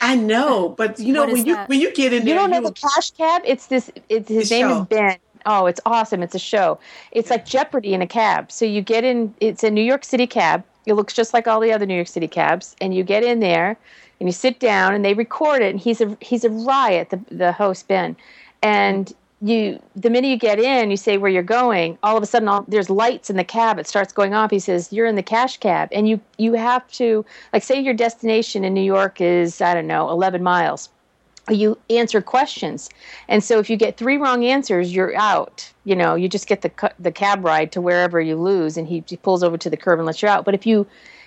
I know, but you know What is when you that? when you get in You don't know the cash cab? It's this. It's his The name show. is Ben. Oh, it's awesome! It's a show. It's like Jeopardy in a cab. So you get in. It's a New York City cab. It looks just like all the other New York City cabs, and you get in there, and you sit down, and they record it. And he's a he's a riot. The the host Ben, and you the minute you get in, you say where you're going. All of a sudden, all, there's lights in the cab. It starts going off. He says you're in the cash cab, and you you have to like say your destination in New York is I don't know 11 miles you answer questions and so if you get three wrong answers you're out you know you just get the the cab ride to wherever you lose and he, he pulls over to the curb and lets you out but if you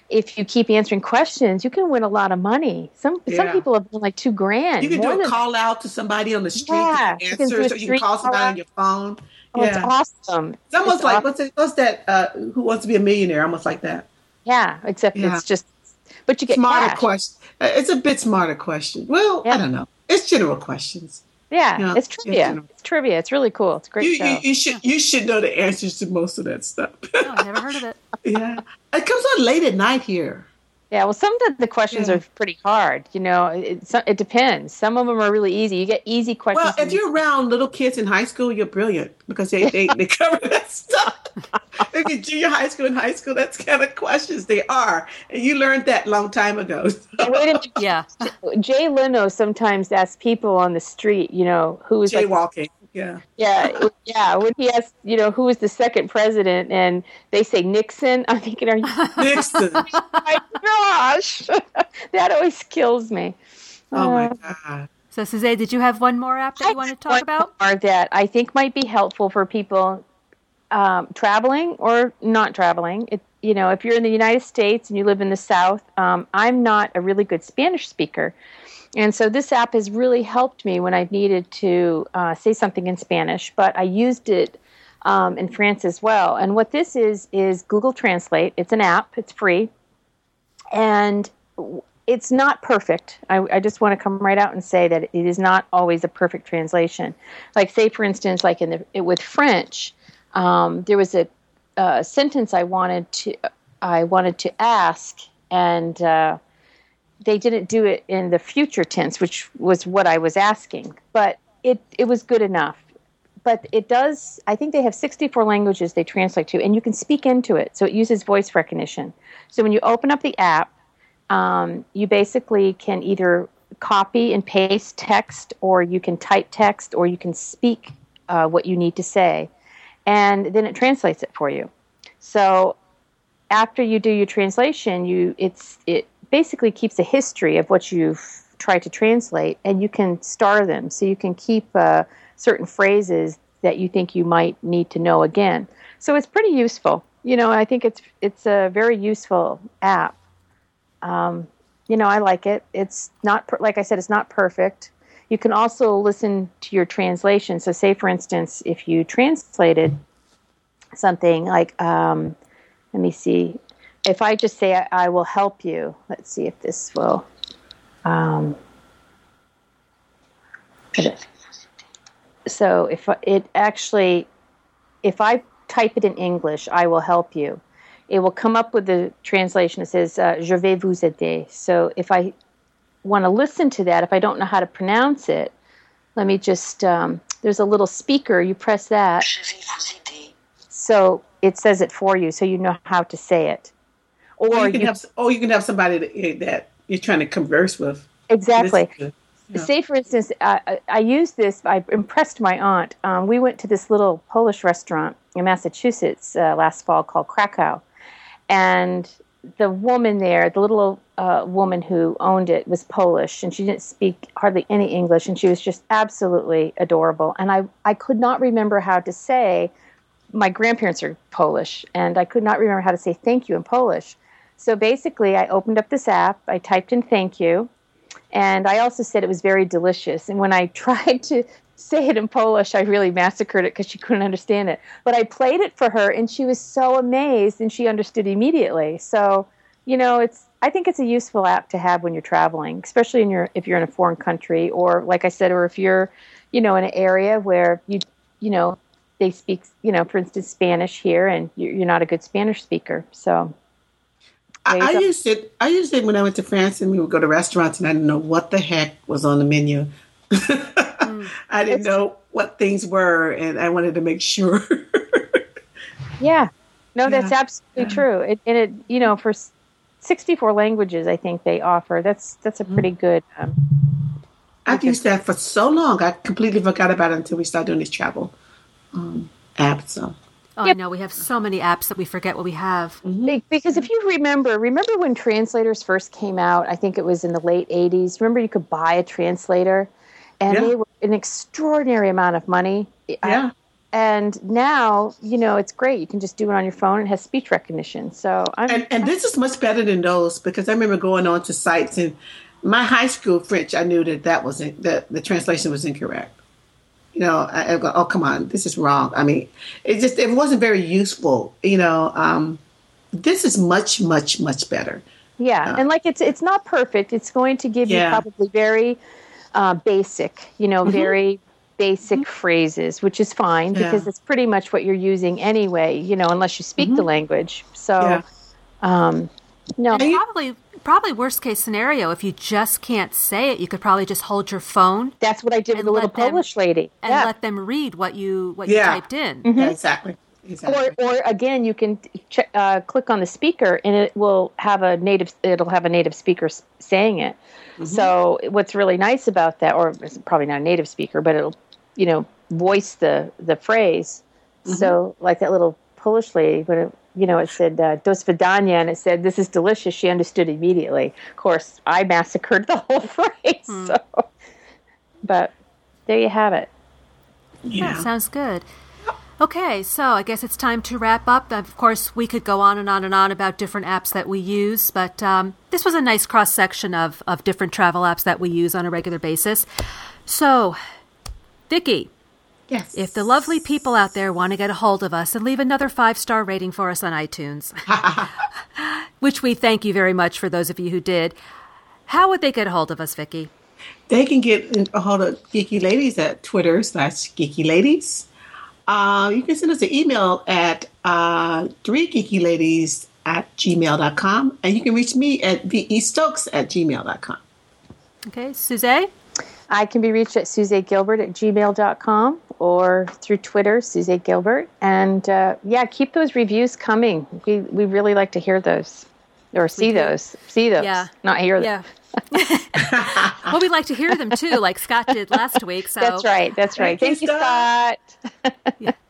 if you keep answering questions you can win a lot of money some some people have won like two grand You can do a call out to somebody on the street Yeah, you can answer, so you can call somebody on your phone. oh, it's awesome it's almost It's like awesome. what's it, what's that? Uh, Who wants to be a millionaire? Almost like that. yeah except Yeah. it's just but you get Smarter cash. question. Uh, It's a bit smarter question. Well, Yeah. I don't know. It's general questions. Yeah, Yeah, it's it's trivia general. it's trivia it's really cool it's a great You, show you, you should you should know the answers to most of that stuff. Oh, I never heard of it. yeah, it comes on late at night here. Yeah, well, some of the, the questions Yeah. are pretty hard. You know, it, so- it depends. Some of them are really easy. You get easy questions. Well, if you're around little kids in high school, you're brilliant because they, they, they cover that stuff. If you're junior high school and high school, that's kind of questions they are. And you learned that long time ago. Wait a minute. Yeah. Jay Leno sometimes asks people on the street, you know, who is like, Jaywalking. Yeah. yeah, yeah. When he asks, you know, who was the second president, and they say Nixon, I'm thinking, are you? Nixon. my gosh, that always kills me. Oh my Uh, God. So, Suzanne, did you have one more app that you want to talk One about? more that I think might be helpful for people um, traveling or not traveling. It, you know, if you're in the United States and you live in the South, um, I'm not a really good Spanish speaker. And so this app has really helped me when I've needed to uh, say something in Spanish, but I used it um, in France as well. And what this is, is Google Translate. It's an app, it's free. And it's not perfect. I, I just want to come right out and say that it is not always a perfect translation. Like, say, for instance, like in the, with French, um, there was a, a, sentence I wanted to I wanted to ask, and uh, they didn't do it in the future tense, which was what I was asking. But it it was good enough. But it does. I think they have 64 languages they translate to, and you can speak into it. So it uses voice recognition. So when you open up the app, um, you basically can either copy and paste text, or you can type text, or you can speak uh, what you need to say and then it translates it for you. So after you do your translation, you it's it basically keeps a history of what you've tried to translate, and you can star them. So you can keep uh, certain phrases that you think you might need to know again. So it's pretty useful. You know, I think it's it's a very useful app. Um, you know, I like it. It's not per- like I said, it's not perfect. You can also listen to your translation. So, say for instance, if you translated something like, um, let me see, if I just say, I, I, will help you, let's see if this will. Um, so, if it actually, if I type it in English, I will help you, it will come up with the translation that says, uh, Je vais vous aider. So, if I want to listen to that, if I don't know how to pronounce it, let me just, um, there's a little speaker, you press that. So it says it for you, so you know how to say it. Or, you can you, have, or you can have somebody that, eh, that you're trying to converse with. Exactly. Yeah. Say, for instance, I, I used this, I impressed my aunt. Um, we went to this little Polish restaurant in Massachusetts uh, last fall called Krakow. And the woman there, the little uh, woman who owned it, was Polish, and she didn't speak hardly any English, and she was just absolutely adorable. And I, I could not remember how to say, my grandparents are Polish, and I could not remember how to say thank you in Polish. So basically, I opened up this app, I typed in thank you, and I also said it was very delicious. And when I tried to say it in Polish, I really massacred it because she couldn't understand it. But I played it for her, and she was so amazed, and she understood immediately. So, you know, it's I think it's a useful app to have when you're traveling, especially in your if you're in a foreign country, or like I said, or if you're, you know, in an area where you, you know, they speak, you know, for instance, Spanish here, and you're not a good Spanish speaker. So, I, I used it. I used it when I went to France, and we would go to restaurants, and I didn't know what the heck was on the menu. mm. I didn't it's, know what things were, and I wanted to make sure. yeah, no, yeah. that's absolutely yeah. true. It, and it, you know, for 64 languages, I think they offer. That's that's a pretty mm. good. Um, I've used that for so long. I completely forgot about it until we started doing this travel um, app. So. Oh, yep. I know. We have so many apps that we forget what we have. Mm-hmm. Because if you remember, remember when translators first came out? I think it was in the late 80s. Remember you could buy a translator? and yeah. they were an extraordinary amount of money. Yeah. and now, you know, it's great. You can just do it on your phone. It has speech recognition. So, I'm, and, and this is much better than those because I remember going on to sites and my high school French. I knew that that wasn't that the translation was incorrect. You know, I, I go, oh come on, this is wrong. I mean, it just it wasn't very useful. You know, um, this is much much much better. Yeah, uh, and like it's it's not perfect. It's going to give yeah. you probably very uh, basic, you know, mm-hmm. very basic mm-hmm. phrases, which is fine yeah. because it's pretty much what you're using anyway, you know, unless you speak mm-hmm. the language. So, yeah. um, no. And probably, probably worst case scenario, if you just can't say it, you could probably just hold your phone. That's what I did with the little them, Polish lady. And yeah. let them read what you, what you typed in. Mm-hmm. exactly. Exactly. Or, or again, you can ch- uh, click on the speaker, and it will have a native. It'll have a native speaker saying it. Mm-hmm. So what's really nice about that, or it's probably not a native speaker, but it'll, you know, voice the the phrase. Mm-hmm. So like that little Polish lady, when it, you know, it said uh, "dos vidania" and it said "this is delicious," she understood immediately. Of course, I massacred the whole phrase. Mm. So. But there you have it. Yeah, sounds good. Okay, so I guess it's time to wrap up. Of course, we could go on and on and on about different apps that we use, but um, this was a nice cross section of, of different travel apps that we use on a regular basis. So, Vicki, Yes. if the lovely people out there want to get a hold of us and leave another five star rating for us on iTunes, which we thank you very much for those of you who did, how would they get a hold of us, Vicki? They can get a hold of Geeky Ladies at Twitter slash Geeky Ladies. Uh, you can send us an email at uh, three geeky ladies at gmail.com and you can reach me at vestokes at gmail.com. Okay, Suze? I can be reached at suzegilbert at gmail.com or through Twitter, Suze Gilbert. And uh, yeah, keep those reviews coming. We, we really like to hear those or see those. See those, Yeah. not hear them. Yeah. well, we'd like to hear them too, like Scott did last week. So That's right. That's right. Thank Thank you, you, Scott.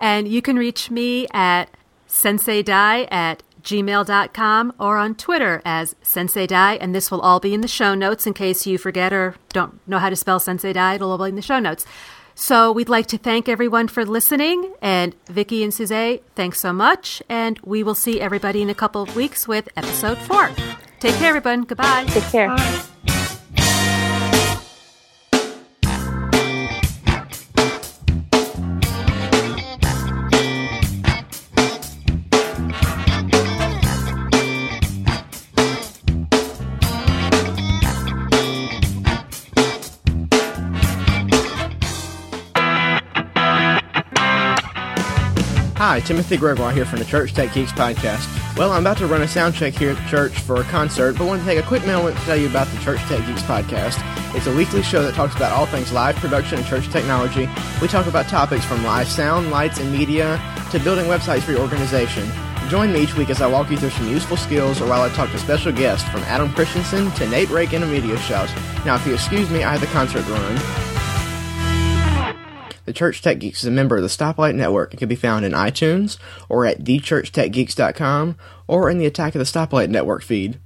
And you can reach me at senseidai at gmail.com or on Twitter as senseidai. And this will all be in the show notes in case you forget or don't know how to spell senseidai. It'll all be in the show notes. So we'd like to thank everyone for listening. And Vicki and Suze, thanks so much. And we will see everybody in a couple of weeks with episode four. Take care, everyone. Goodbye. Take care. Hi, Timothy Gregoire here from the Church Tech Geeks podcast. Well, I'm about to run a sound check here at the church for a concert, but want to take a quick moment to tell you about the Church Tech Geeks podcast. It's a weekly show that talks about all things live production and church technology. We talk about topics from live sound, lights, and media to building websites for your organization. Join me each week as I walk you through some useful skills or while I talk to special guests from Adam Christensen to Nate Rake and Media Shout. Now, if you excuse me, I have the concert to run. The Church Tech Geeks is a member of the Stoplight Network and can be found in iTunes or at thechurchtechgeeks.com or in the Attack of the Stoplight Network feed.